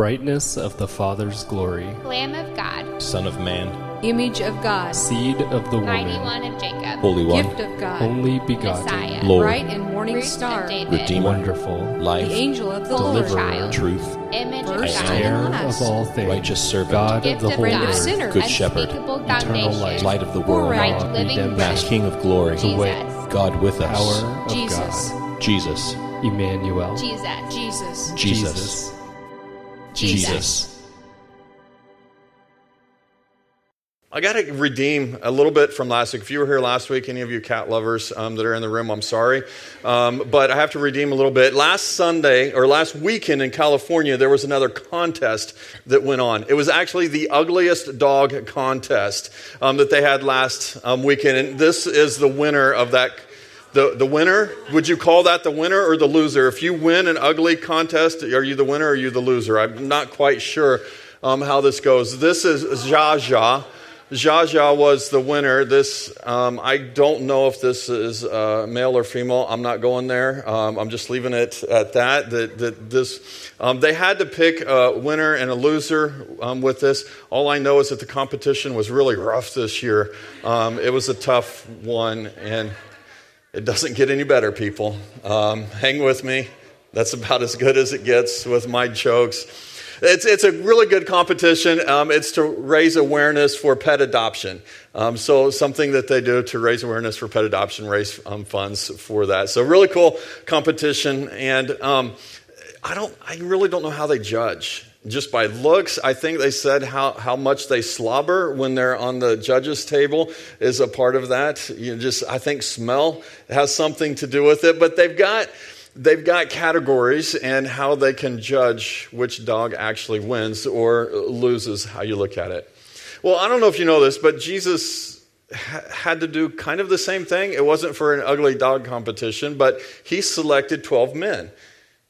Brightness of the Father's glory, Lamb of God, Son of Man, Image of God, Seed of the Mighty woman, One of Jacob, Holy One, Gift of God, only begotten, Messiah, Lord, Bright and Morning Root Star, of David, Redeemer, wonderful, the Life, Angel of the Holy Lord, Deliverer, Child, Truth, Image First of and God, heir of all things, Righteous Servant, God Gift of the of Holy of God, Earth, sinners, Good Shepherd, Eternal foundation, light, Light of the world, Right, Law, living redemption, bread, King of glory, the way, God with us, power of Jesus, God, Jesus, Emmanuel, Jesus, Jesus, Jesus, Jesus. I got to redeem a little bit from last week. If you were here last week, any of you cat lovers um, that are in the room, I'm sorry. Um, but I have to redeem a little bit. Last Sunday, or last weekend in California, there was another contest that went on. It was actually the ugliest dog contest um, that they had last um, weekend. And this is the winner of that. The, the winner, would you call that the winner or the loser? If you win an ugly contest, are you the winner or are you the loser? I'm not quite sure um, how this goes. This is Jaja. Jaja was the winner. This, um, I don't know if this is uh, male or female. I'm not going there. Um, I'm just leaving it at that. That, that this, um, they had to pick a winner and a loser um, with this. All I know is that the competition was really rough this year. Um, it was a tough one, and it doesn't get any better, people. Um, hang with me. That's about as good as it gets with my jokes. It's, it's a really good competition. Um, it's to raise awareness for pet adoption. Um, so, something that they do to raise awareness for pet adoption, raise um, funds for that. So, really cool competition. And um, I, don't, I really don't know how they judge. Just by looks, I think they said how, how much they slobber when they're on the judges' table is a part of that. You just, I think smell has something to do with it. But they've got they've got categories and how they can judge which dog actually wins or loses, how you look at it. Well, I don't know if you know this, but Jesus had to do kind of the same thing. It wasn't for an ugly dog competition, but he selected 12 men.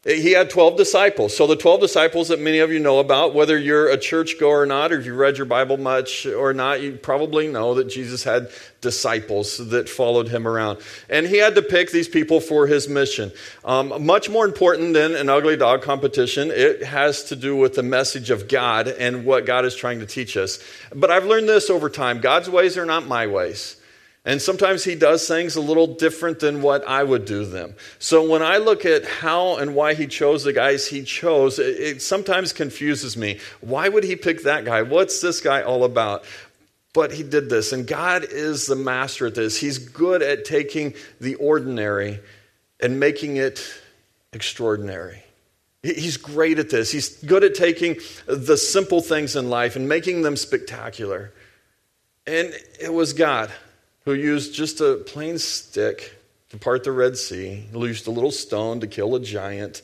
He had 12 disciples. So, the 12 disciples that many of you know about, whether you're a churchgoer or not, or if you read your Bible much or not, you probably know that Jesus had disciples that followed him around. And he had to pick these people for his mission. Um, much more important than an ugly dog competition, it has to do with the message of God and what God is trying to teach us. But I've learned this over time God's ways are not my ways. And sometimes he does things a little different than what I would do them. So when I look at how and why he chose the guys he chose, it, it, sometimes confuses me. Why would he pick that guy? What's this guy all about? But he did this, and God is the master at this. He's good at taking the ordinary and making it extraordinary. He's great at this. He's good at taking the simple things in life and making them spectacular. And it was God who used just a plain stick to part the Red Sea, he used a little stone to kill a giant,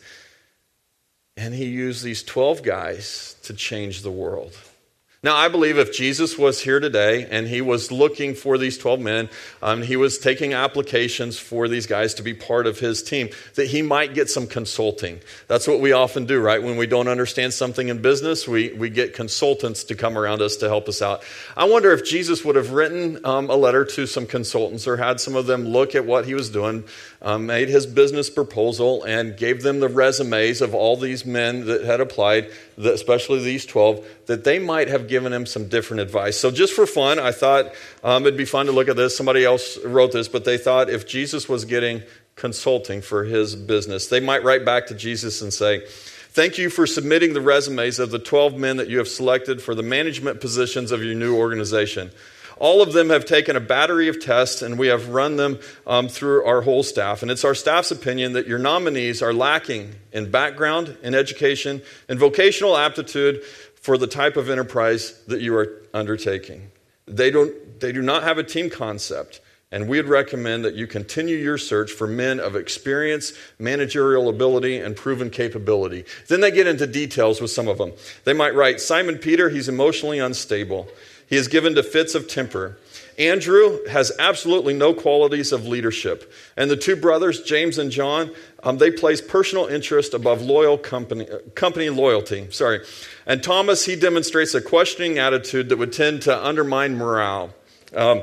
and he used these 12 guys to change the world. Now, I believe if Jesus was here today and he was looking for these 12 men, um, he was taking applications for these guys to be part of his team, that he might get some consulting. That's what we often do, right? When we don't understand something in business, we, we get consultants to come around us to help us out. I wonder if Jesus would have written um, a letter to some consultants or had some of them look at what he was doing, um, made his business proposal, and gave them the resumes of all these men that had applied, especially these 12, that they might have given him some different advice. So, just for fun, I thought um, it'd be fun to look at this. Somebody else wrote this, but they thought if Jesus was getting consulting for his business, they might write back to Jesus and say, Thank you for submitting the resumes of the 12 men that you have selected for the management positions of your new organization. All of them have taken a battery of tests, and we have run them um, through our whole staff. And it's our staff's opinion that your nominees are lacking in background, in education, in vocational aptitude for the type of enterprise that you are undertaking. They, don't, they do not have a team concept. And we'd recommend that you continue your search for men of experience, managerial ability, and proven capability. Then they get into details with some of them. They might write Simon Peter, he's emotionally unstable. He is given to fits of temper. Andrew has absolutely no qualities of leadership. And the two brothers, James and John, um, they place personal interest above loyal company, company loyalty. Sorry. And Thomas, he demonstrates a questioning attitude that would tend to undermine morale. Um,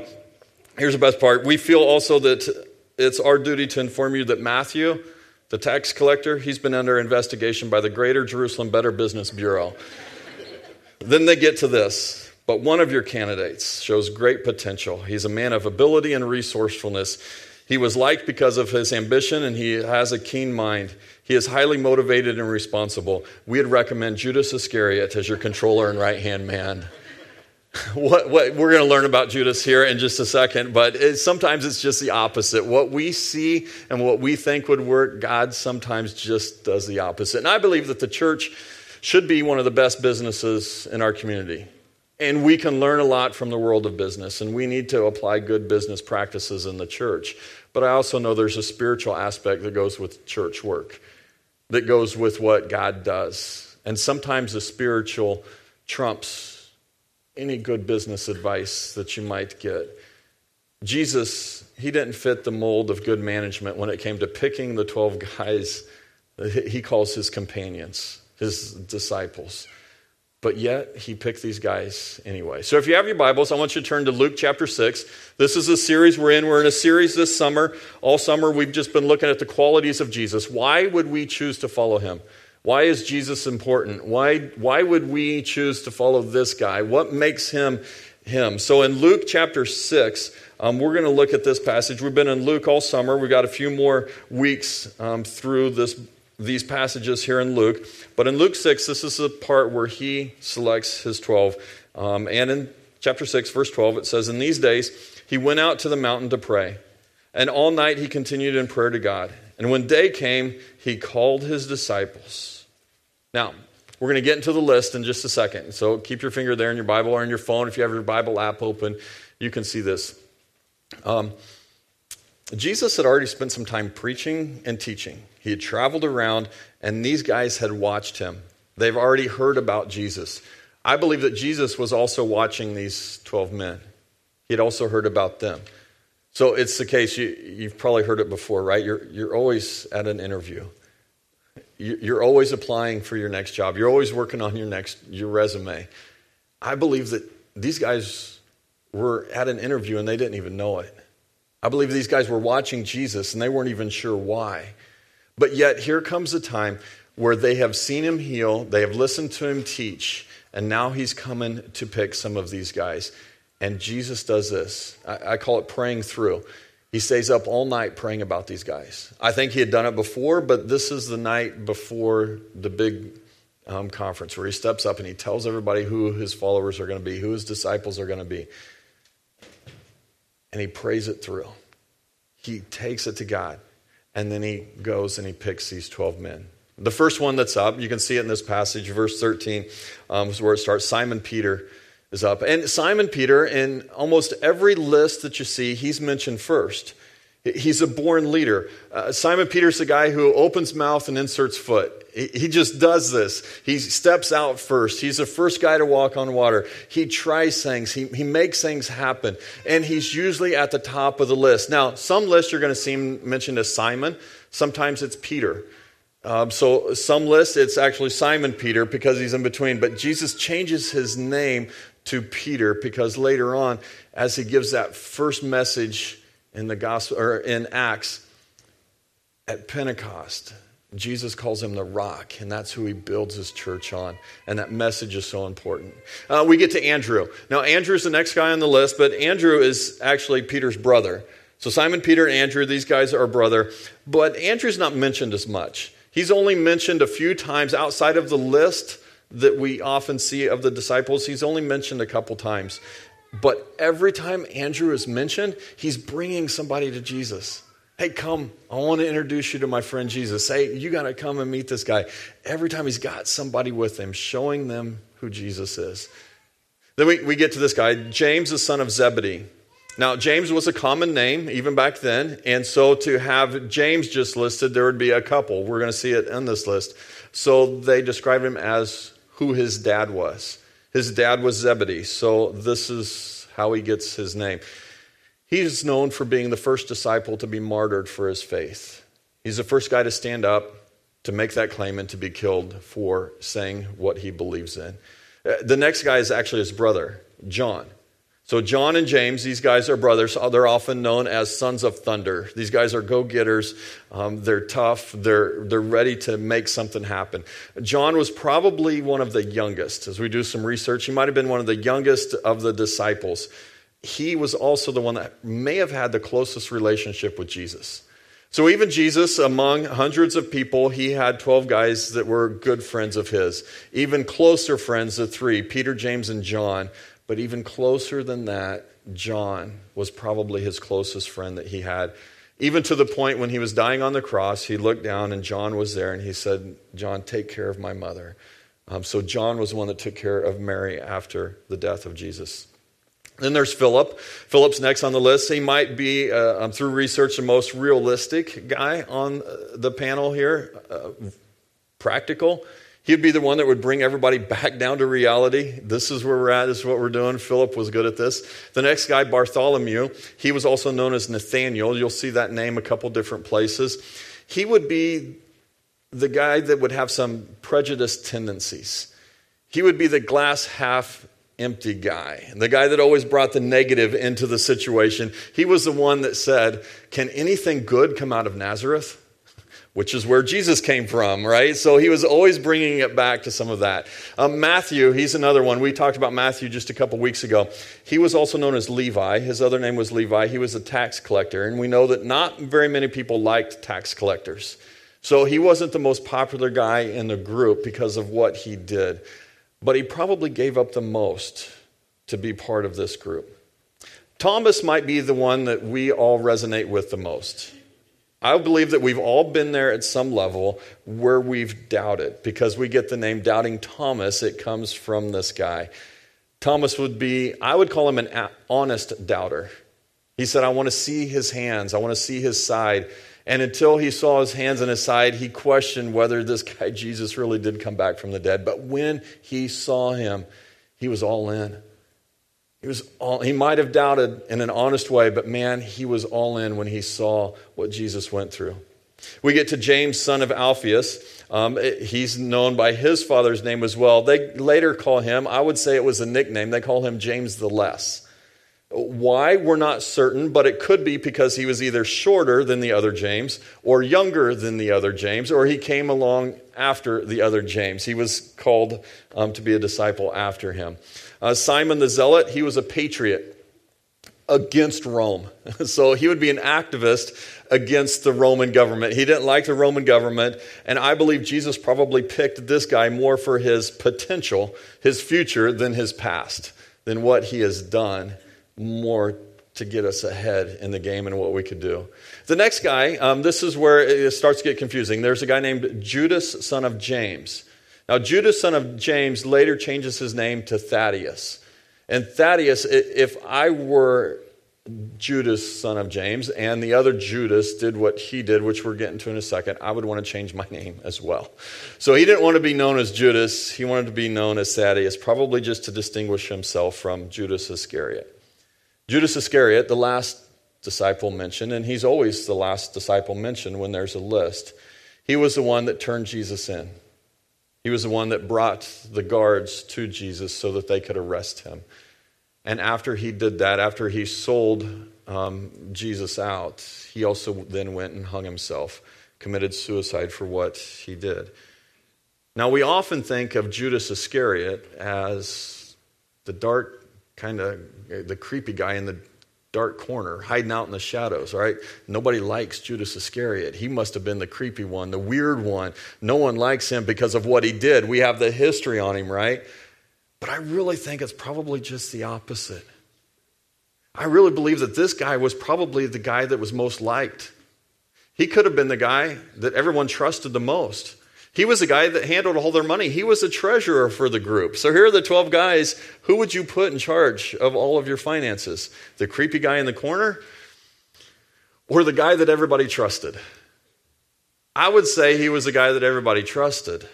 here's the best part. We feel also that it's our duty to inform you that Matthew, The tax collector, he's been under investigation by the Greater Jerusalem Better Business Bureau. then they get to this. But one of your candidates shows great potential. He's a man of ability and resourcefulness. He was liked because of his ambition and he has a keen mind. He is highly motivated and responsible. We'd recommend Judas Iscariot as your controller and right hand man. what, what, we're going to learn about Judas here in just a second, but it, sometimes it's just the opposite. What we see and what we think would work, God sometimes just does the opposite. And I believe that the church should be one of the best businesses in our community. And we can learn a lot from the world of business, and we need to apply good business practices in the church. But I also know there's a spiritual aspect that goes with church work, that goes with what God does. And sometimes the spiritual trumps any good business advice that you might get. Jesus, he didn't fit the mold of good management when it came to picking the 12 guys he calls his companions, his disciples. But yet, he picked these guys anyway. So, if you have your Bibles, I want you to turn to Luke chapter 6. This is a series we're in. We're in a series this summer. All summer, we've just been looking at the qualities of Jesus. Why would we choose to follow him? Why is Jesus important? Why, why would we choose to follow this guy? What makes him him? So, in Luke chapter 6, um, we're going to look at this passage. We've been in Luke all summer. We've got a few more weeks um, through this these passages here in Luke. But in Luke 6, this is the part where he selects his 12. Um, and in chapter 6, verse 12, it says, In these days he went out to the mountain to pray. And all night he continued in prayer to God. And when day came, he called his disciples. Now, we're going to get into the list in just a second. So keep your finger there in your Bible or in your phone. If you have your Bible app open, you can see this. Um, Jesus had already spent some time preaching and teaching. He had traveled around, and these guys had watched him. They've already heard about Jesus. I believe that Jesus was also watching these 12 men. He had also heard about them. So it's the case, you, have probably heard it before, right? You're, you're always at an interview. You're always applying for your next job. You're always working on your next your resume. I believe that these guys were at an interview and they didn't even know it. I believe these guys were watching Jesus and they weren't even sure why. But yet, here comes a time where they have seen him heal, they have listened to him teach, and now he's coming to pick some of these guys. And Jesus does this. I, I call it praying through. He stays up all night praying about these guys. I think he had done it before, but this is the night before the big um, conference where he steps up and he tells everybody who his followers are going to be, who his disciples are going to be. And he prays it through. He takes it to God. And then he goes and he picks these 12 men. The first one that's up, you can see it in this passage, verse 13, um, is where it starts. Simon Peter is up. And Simon Peter, in almost every list that you see, he's mentioned first. He's a born leader. Uh, Simon Peter's the guy who opens mouth and inserts foot. He just does this. He steps out first. He's the first guy to walk on water. He tries things. He, he makes things happen. And he's usually at the top of the list. Now, some lists you're going to see mentioned as Simon. Sometimes it's Peter. Um, so some lists it's actually Simon Peter because he's in between. But Jesus changes his name to Peter because later on, as he gives that first message in the gospel or in Acts at Pentecost, Jesus calls him the rock, and that's who he builds his church on. And that message is so important. Uh, we get to Andrew. Now, Andrew's the next guy on the list, but Andrew is actually Peter's brother. So, Simon, Peter, and Andrew, these guys are brother. But Andrew's not mentioned as much. He's only mentioned a few times outside of the list that we often see of the disciples. He's only mentioned a couple times. But every time Andrew is mentioned, he's bringing somebody to Jesus. Hey, come. I want to introduce you to my friend Jesus. Hey, you got to come and meet this guy. Every time he's got somebody with him, showing them who Jesus is. Then we, we get to this guy, James, the son of Zebedee. Now, James was a common name even back then. And so to have James just listed, there would be a couple. We're going to see it in this list. So they describe him as who his dad was. His dad was Zebedee. So this is how he gets his name. He's known for being the first disciple to be martyred for his faith. He's the first guy to stand up, to make that claim, and to be killed for saying what he believes in. Uh, the next guy is actually his brother, John. So, John and James, these guys are brothers. They're often known as sons of thunder. These guys are go getters. Um, they're tough. They're, they're ready to make something happen. John was probably one of the youngest. As we do some research, he might have been one of the youngest of the disciples. He was also the one that may have had the closest relationship with Jesus. So, even Jesus, among hundreds of people, he had 12 guys that were good friends of his. Even closer friends, the three Peter, James, and John but even closer than that, John was probably his closest friend that he had. Even to the point when he was dying on the cross, he looked down and John was there and he said, John, take care of my mother. Um, so John was the one that took care of Mary after the death of Jesus. Then there's Philip. Philip's next on the list. He might be, uh, um, through research, the most realistic guy on uh, the panel here. Uh, practical. He'd be the one that would bring everybody back down to reality. This is where we're at. This is what we're doing. Philip was good at this. The next guy, Bartholomew, he was also known as Nathaniel. You'll see that name a couple different places. He would be the guy that would have some prejudiced tendencies. He would be the glass half empty guy, the guy that always brought the negative into the situation. He was the one that said, Can anything good come out of Nazareth? Which is where Jesus came from, right? So he was always bringing it back to some of that. Um, Matthew, he's another one. We talked about Matthew just a couple weeks ago. He was also known as Levi. His other name was Levi. He was a tax collector. And we know that not very many people liked tax collectors. So he wasn't the most popular guy in the group because of what he did. But he probably gave up the most to be part of this group. Thomas might be the one that we all resonate with the most. I believe that we've all been there at some level where we've doubted because we get the name Doubting Thomas. It comes from this guy. Thomas would be, I would call him an honest doubter. He said, I want to see his hands, I want to see his side. And until he saw his hands and his side, he questioned whether this guy Jesus really did come back from the dead. But when he saw him, he was all in. He, was all, he might have doubted in an honest way, but man, he was all in when he saw what Jesus went through. We get to James, son of Alphaeus. Um, he's known by his father's name as well. They later call him, I would say it was a nickname, they call him James the Less. Why, we're not certain, but it could be because he was either shorter than the other James, or younger than the other James, or he came along after the other James. He was called um, to be a disciple after him. Uh, Simon the Zealot, he was a patriot against Rome. So he would be an activist against the Roman government. He didn't like the Roman government, and I believe Jesus probably picked this guy more for his potential, his future, than his past, than what he has done more to get us ahead in the game and what we could do. The next guy, um, this is where it starts to get confusing. There's a guy named Judas, son of James. Now, Judas, son of James, later changes his name to Thaddeus. And Thaddeus, if I were Judas, son of James, and the other Judas did what he did, which we're getting to in a second, I would want to change my name as well. So he didn't want to be known as Judas, he wanted to be known as Thaddeus, probably just to distinguish himself from Judas Iscariot. Judas Iscariot, the last disciple mentioned, and he's always the last disciple mentioned when there's a list, he was the one that turned Jesus in. He was the one that brought the guards to Jesus so that they could arrest him. And after he did that, after he sold um, Jesus out, he also then went and hung himself, committed suicide for what he did. Now, we often think of Judas Iscariot as the dark, kind of the creepy guy in the dark corner, hiding out in the shadows, right? Nobody likes Judas Iscariot. He must have been the creepy one, the weird one. No one likes him because of what he did. We have the history on him, right? But I really think it's probably just the opposite. I really believe that this guy was probably the guy that was most liked. He could have been the guy that everyone trusted the most. He was the guy that handled all their money. He was the treasurer for the group. So here are the 12 guys. Who would you put in charge of all of your finances? The creepy guy in the corner or the guy that everybody trusted? I would say he was the guy that everybody trusted.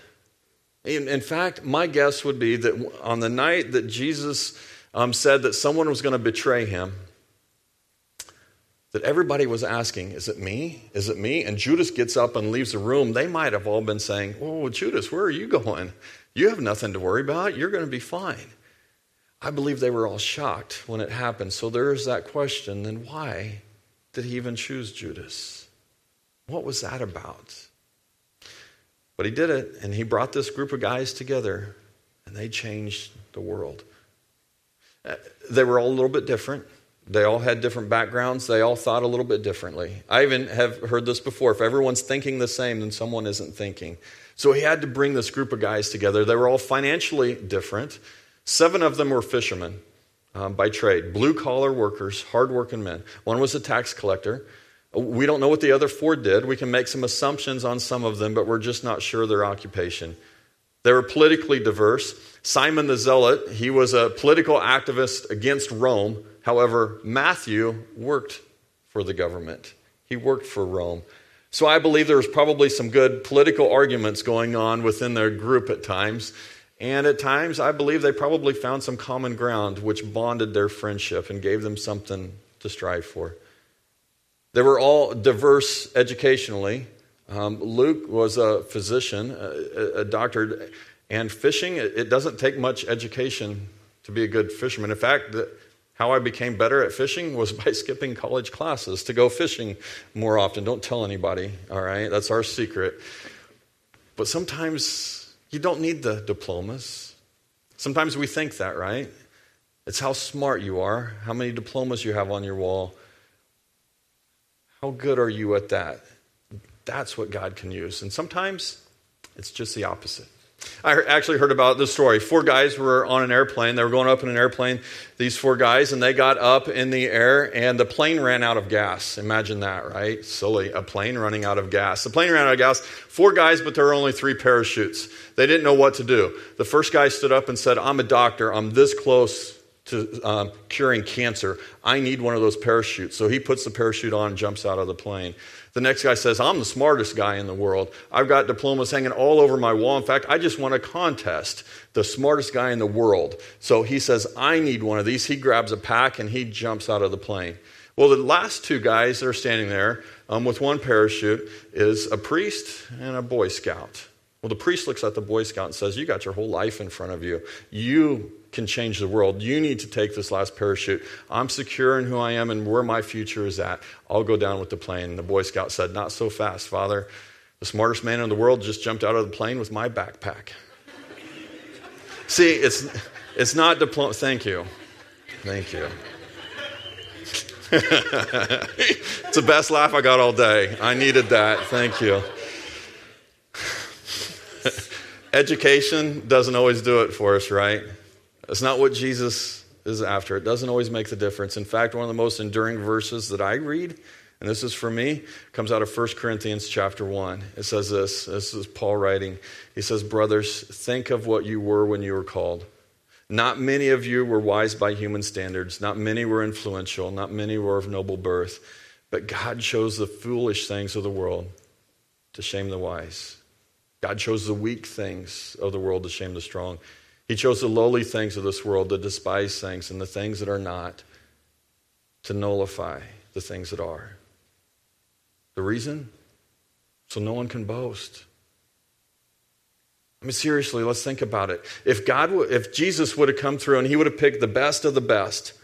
In, in fact, my guess would be that on the night that Jesus um, said that someone was going to betray him, that everybody was asking, Is it me? Is it me? And Judas gets up and leaves the room. They might have all been saying, Oh, Judas, where are you going? You have nothing to worry about. You're going to be fine. I believe they were all shocked when it happened. So there is that question then why did he even choose Judas? What was that about? But he did it, and he brought this group of guys together, and they changed the world. Uh, they were all a little bit different. They all had different backgrounds. They all thought a little bit differently. I even have heard this before. If everyone's thinking the same, then someone isn't thinking. So he had to bring this group of guys together. They were all financially different. Seven of them were fishermen um, by trade, blue collar workers, hardworking men. One was a tax collector. We don't know what the other four did. We can make some assumptions on some of them, but we're just not sure their occupation. They were politically diverse. Simon the Zealot, he was a political activist against Rome. However, Matthew worked for the government, he worked for Rome. So I believe there was probably some good political arguments going on within their group at times. And at times, I believe they probably found some common ground which bonded their friendship and gave them something to strive for. They were all diverse educationally. Um, Luke was a physician, a, a doctor, and fishing, it, doesn't take much education to be a good fisherman. In fact, the, how I became better at fishing was by skipping college classes to go fishing more often. Don't tell anybody, all right? That's our secret. But sometimes you don't need the diplomas. Sometimes we think that, right? It's how smart you are, how many diplomas you have on your wall. How good are you at that? That's what God can use. And sometimes it's just the opposite. I actually heard about this story. Four guys were on an airplane. They were going up in an airplane, these four guys, and they got up in the air, and the plane ran out of gas. Imagine that, right? Silly, a plane running out of gas. The plane ran out of gas. Four guys, but there were only three parachutes. They didn't know what to do. The first guy stood up and said, I'm a doctor. I'm this close to um, curing cancer. I need one of those parachutes. So he puts the parachute on and jumps out of the plane. The next guy says, I'm the smartest guy in the world. I've got diplomas hanging all over my wall. In fact, I just won a contest, the smartest guy in the world. So he says, I need one of these. He grabs a pack and he jumps out of the plane. Well, the last two guys that are standing there um, with one parachute is a priest and a Boy Scout. Well, the priest looks at the Boy Scout and says, You got your whole life in front of you. You can change the world. You need to take this last parachute. I'm secure in who I am and where my future is at. I'll go down with the plane. The Boy Scout said, Not so fast, Father. The smartest man in the world just jumped out of the plane with my backpack. See, it's, it's not diploma. Thank you. Thank you. it's the best laugh I got all day. I needed that. Thank you. Education doesn't always do it for us, right? That's not what Jesus is after. It doesn't always make the difference. In fact, one of the most enduring verses that I read, and this is for me, comes out of 1 Corinthians chapter 1. It says this this is Paul writing. He says, Brothers, think of what you were when you were called. Not many of you were wise by human standards. Not many were influential. Not many were of noble birth. But God chose the foolish things of the world to shame the wise. God chose the weak things of the world to shame the strong. He chose the lowly things of this world, the despised things, and the things that are not to nullify the things that are. The reason? So no one can boast. I mean, seriously, let's think about it. If God, if Jesus would have come through and he would have picked the best of the best,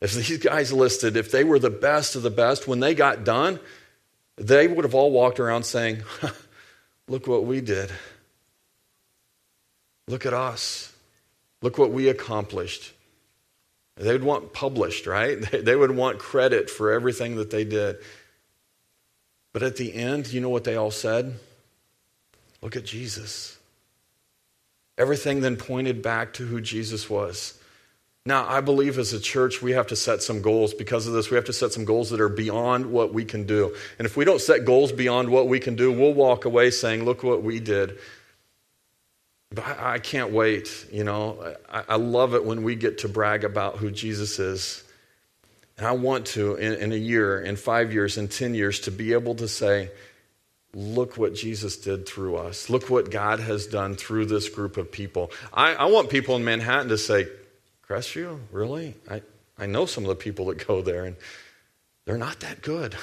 if these guys listed, if they were the best of the best, when they got done, they would have all walked around saying, Look what we did. Look at us. Look what we accomplished. They would want published, right? They would want credit for everything that they did. But at the end, you know what they all said? Look at Jesus. Everything then pointed back to who Jesus was. Now, I believe as a church, we have to set some goals. Because of this, we have to set some goals that are beyond what we can do. And if we don't set goals beyond what we can do, we'll walk away saying, Look what we did. But I, I can't wait. You know, I, I, love it when we get to brag about who Jesus is. And I want to, in, in a year, in five years, in 10 years, to be able to say, look what Jesus did through us. Look what God has done through this group of people. I, I want people in Manhattan to say, Crestview, really? I, I know some of the people that go there, and they're not that good.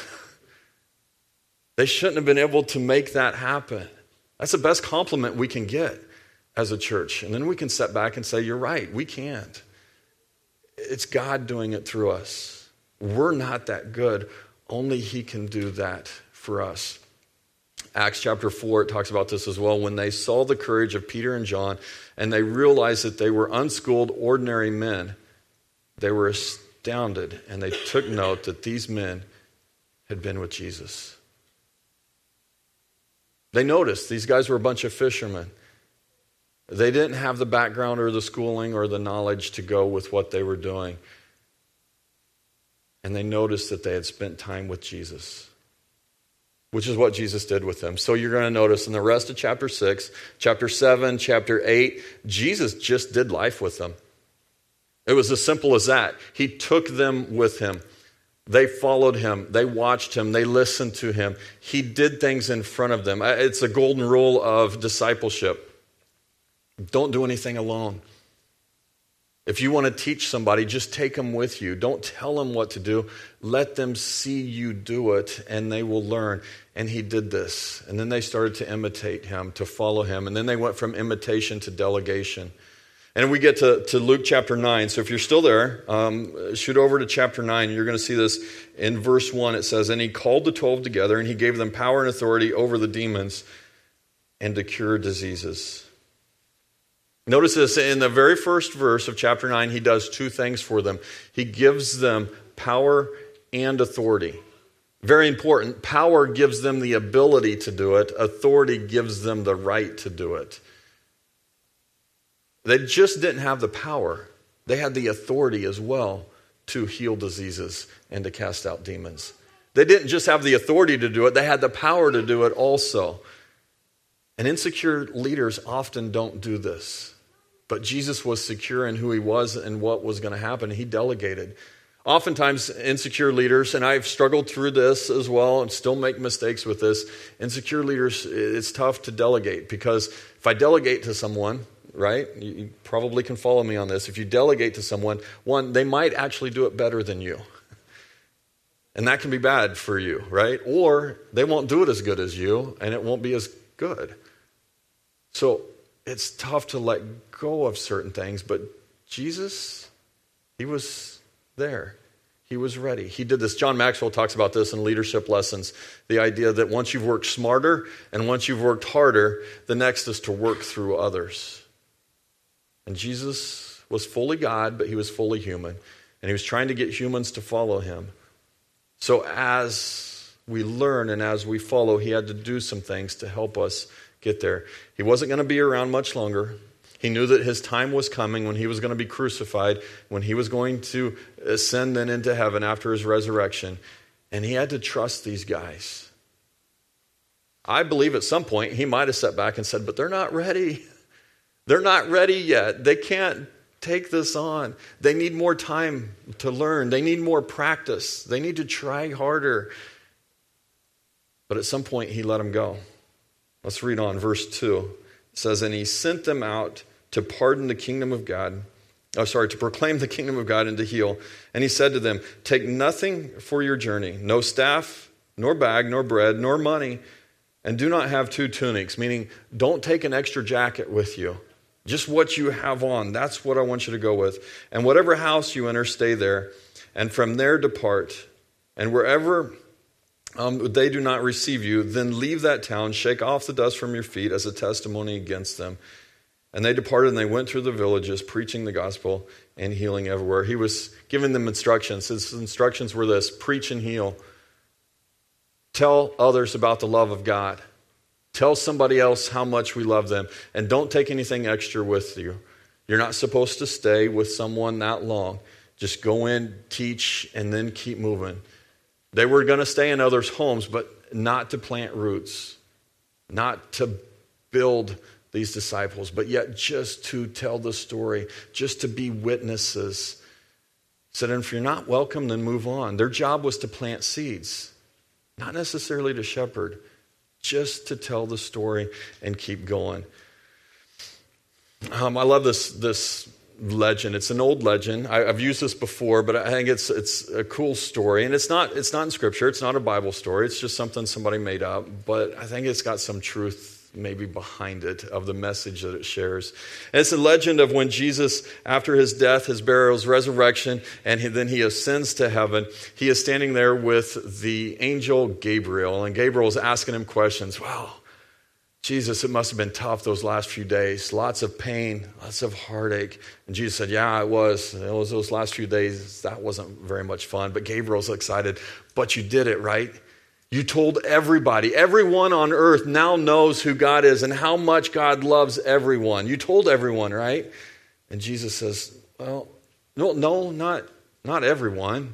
they shouldn't have been able to make that happen. That's the best compliment we can get as a church. And then we can step back and say, You're right, we can't. it's God doing it through us. We're not that good. Only He can do that for us. Acts chapter 4, it talks about this as well. When they saw the courage of Peter and John and they realized that they were unschooled, ordinary men, they were astounded and they took note that these men had been with Jesus. They noticed these guys were a bunch of fishermen. They didn't have the background or the schooling or the knowledge to go with what they were doing. And they noticed that they had spent time with Jesus, which is what Jesus did with them. So you're going to notice in the rest of chapter 6, chapter 7, chapter 8, Jesus just did life with them. It was as simple as that. He took them with him. They followed him. They watched him. They listened to him. He did things in front of them. It's a golden rule of discipleship. Don't do anything alone. If you want to teach somebody, just take them with you. Don't tell them what to do. Let them see you do it, and they will learn. And he did this. And then they started to imitate him, to follow him. And then they went from imitation to delegation. And we get to, to Luke chapter 9. So if you're still there, um, shoot over to chapter 9. You're going to see this in verse 1. It says, And he called the 12 together, and he gave them power and authority over the demons and to cure diseases. Notice this in the very first verse of chapter 9, he does two things for them. He gives them power and authority. Very important. Power gives them the ability to do it, authority gives them the right to do it. They just didn't have the power, they had the authority as well to heal diseases and to cast out demons. They didn't just have the authority to do it, they had the power to do it also. And insecure leaders often don't do this. But Jesus was secure in who he was and what was going to happen. He delegated. Oftentimes, insecure leaders, and I've struggled through this as well and still make mistakes with this. Insecure leaders, it's tough to delegate because if I delegate to someone, right, you probably can follow me on this. If you delegate to someone, one, they might actually do it better than you. And that can be bad for you, right? Or they won't do it as good as you and it won't be as good. So it's tough to let go of certain things, but Jesus, he was there. He was ready. He did this. John Maxwell talks about this in leadership lessons the idea that once you've worked smarter and once you've worked harder, the next is to work through others. And Jesus was fully God, but he was fully human. And he was trying to get humans to follow him. So as we learn and as we follow, he had to do some things to help us get there. He wasn't going to be around much longer. He knew that his time was coming when he was going to be crucified, when he was going to ascend then into heaven after his resurrection. And he had to trust these guys. I believe at some point he might have sat back and said, But they're not ready. They're not ready yet. They can't take this on. They need more time to learn, they need more practice, they need to try harder. But at some point, he let them go. Let's read on. Verse 2 it says, And he sent them out to pardon the kingdom of God. Oh, sorry, to proclaim the kingdom of God and to heal. And he said to them, Take nothing for your journey, no staff, nor bag, nor bread, nor money, and do not have two tunics, meaning don't take an extra jacket with you. Just what you have on. That's what I want you to go with. And whatever house you enter, stay there. And from there depart. And wherever um, they do not receive you, then leave that town, shake off the dust from your feet as a testimony against them. And they departed and they went through the villages, preaching the gospel and healing everywhere. He was giving them instructions. His instructions were this preach and heal. Tell others about the love of God. Tell somebody else how much we love them. And don't take anything extra with you. You're not supposed to stay with someone that long. Just go in, teach, and then keep moving. They were going to stay in others' homes, but not to plant roots, not to build these disciples, but yet just to tell the story, just to be witnesses. Said, and if you're not welcome, then move on. Their job was to plant seeds, not necessarily to shepherd, just to tell the story and keep going. Um, I love this, this legend. It's an old legend. I, have used this before, but I think it's it's a cool story, and it's not it's not in Scripture. It's not a Bible story. It's just something somebody made up. But I think it's got some truth maybe behind it of the message that it shares. And it's a legend of when Jesus, after his death, his burial, his resurrection, and he, then he ascends to heaven, he is standing there with the angel Gabriel. And Gabriel is asking him questions. Wow, Jesus, it must have been tough those last few days. Lots of pain, lots of heartache. And Jesus said, Yeah, it was. It was those last few days. That wasn't very much fun. But Gabriel's excited. But you did it, right? You told everybody. Everyone on earth now knows who God is and how much God loves everyone. You told everyone, right? And Jesus says, Well, no, no, not, not everyone.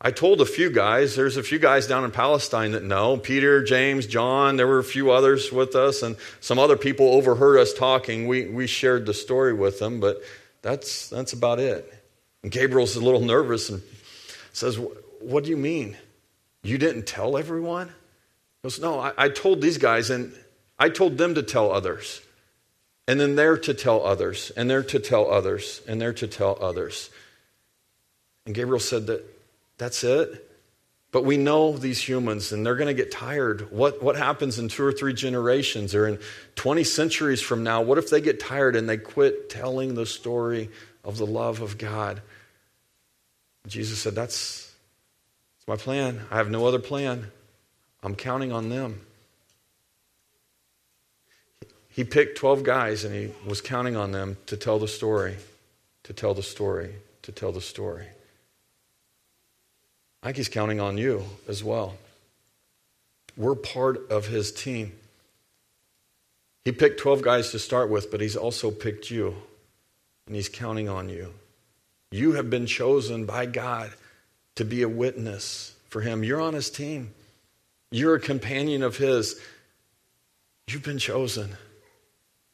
I told a few guys. There's a few guys down in Palestine that know Peter, James, John. There were a few others with us, and some other people overheard us talking. We, we shared the story with them, but that's, that's about it. And Gabriel's a little nervous and says, What do you mean? You didn't tell everyone? He goes, No, I, I told these guys, and I told them to tell others. And then they're to tell others, and they're to tell others, and they're to tell others. And Gabriel said that that's it. But we know these humans, and they're going to get tired. What, what happens in two or three generations or in 20 centuries from now? What if they get tired and they quit telling the story of the love of God? Jesus said, That's, that's my plan. I have no other plan. I'm counting on them. He picked 12 guys and he was counting on them to tell the story, to tell the story, to tell the story. I think he's counting on you as well. We're part of his team. He picked 12 guys to start with, but he's also picked you, and he's counting on you. You have been chosen by God to be a witness for him. You're on his team, you're a companion of his. You've been chosen.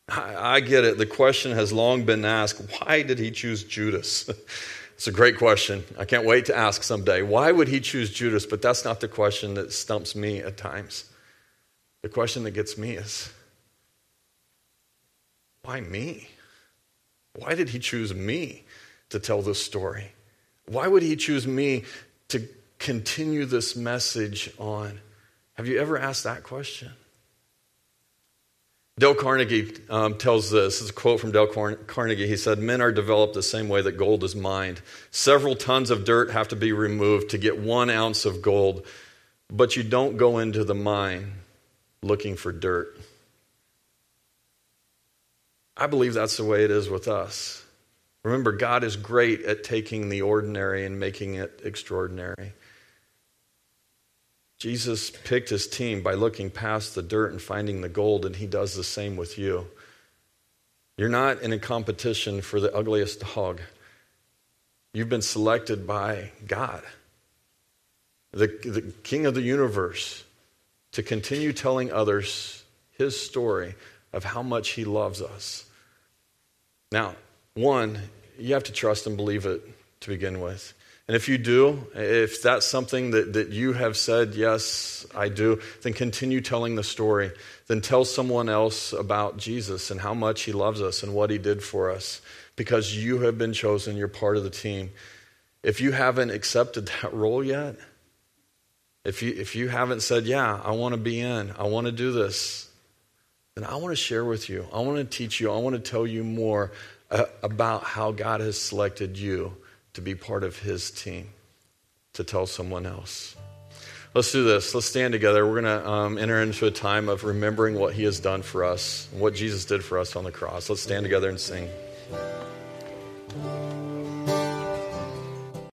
I, I get it. The question has long been asked why did he choose Judas? It's a great question. I can't wait to ask someday. Why would he choose Judas? But that's not the question that stumps me at times. The question that gets me is why me? Why did he choose me to tell this story? Why would he choose me to continue this message on? Have you ever asked that question? Dale Carnegie um, tells this. Is a quote from Dale Carnegie. He said, Men are developed the same way that gold is mined. Several tons of dirt have to be removed to get one ounce of gold, but you don't go into the mine looking for dirt. I believe that's the way it is with us. Remember, God is great at taking the ordinary and making it extraordinary. Jesus picked his team by looking past the dirt and finding the gold, and he does the same with you. You're not in a competition for the ugliest dog. You've been selected by God, the, the King of the universe, to continue telling others his story of how much he loves us. Now, one, you have to trust and believe it to begin with. And if you do, if that's something that, that you have said, yes, I do, then continue telling the story. Then tell someone else about Jesus and how much he loves us and what he did for us because you have been chosen, you're part of the team. If you haven't accepted that role yet, if you, if you haven't said, yeah, I want to be in, I want to do this, then I want to share with you. I want to teach you. I want to tell you more uh, about how God has selected you to be part of his team, to tell someone else. Let's do this. Let's stand together. We're going to um, enter into a time of remembering what he has done for us, what Jesus did for us on the cross. Let's stand together and sing.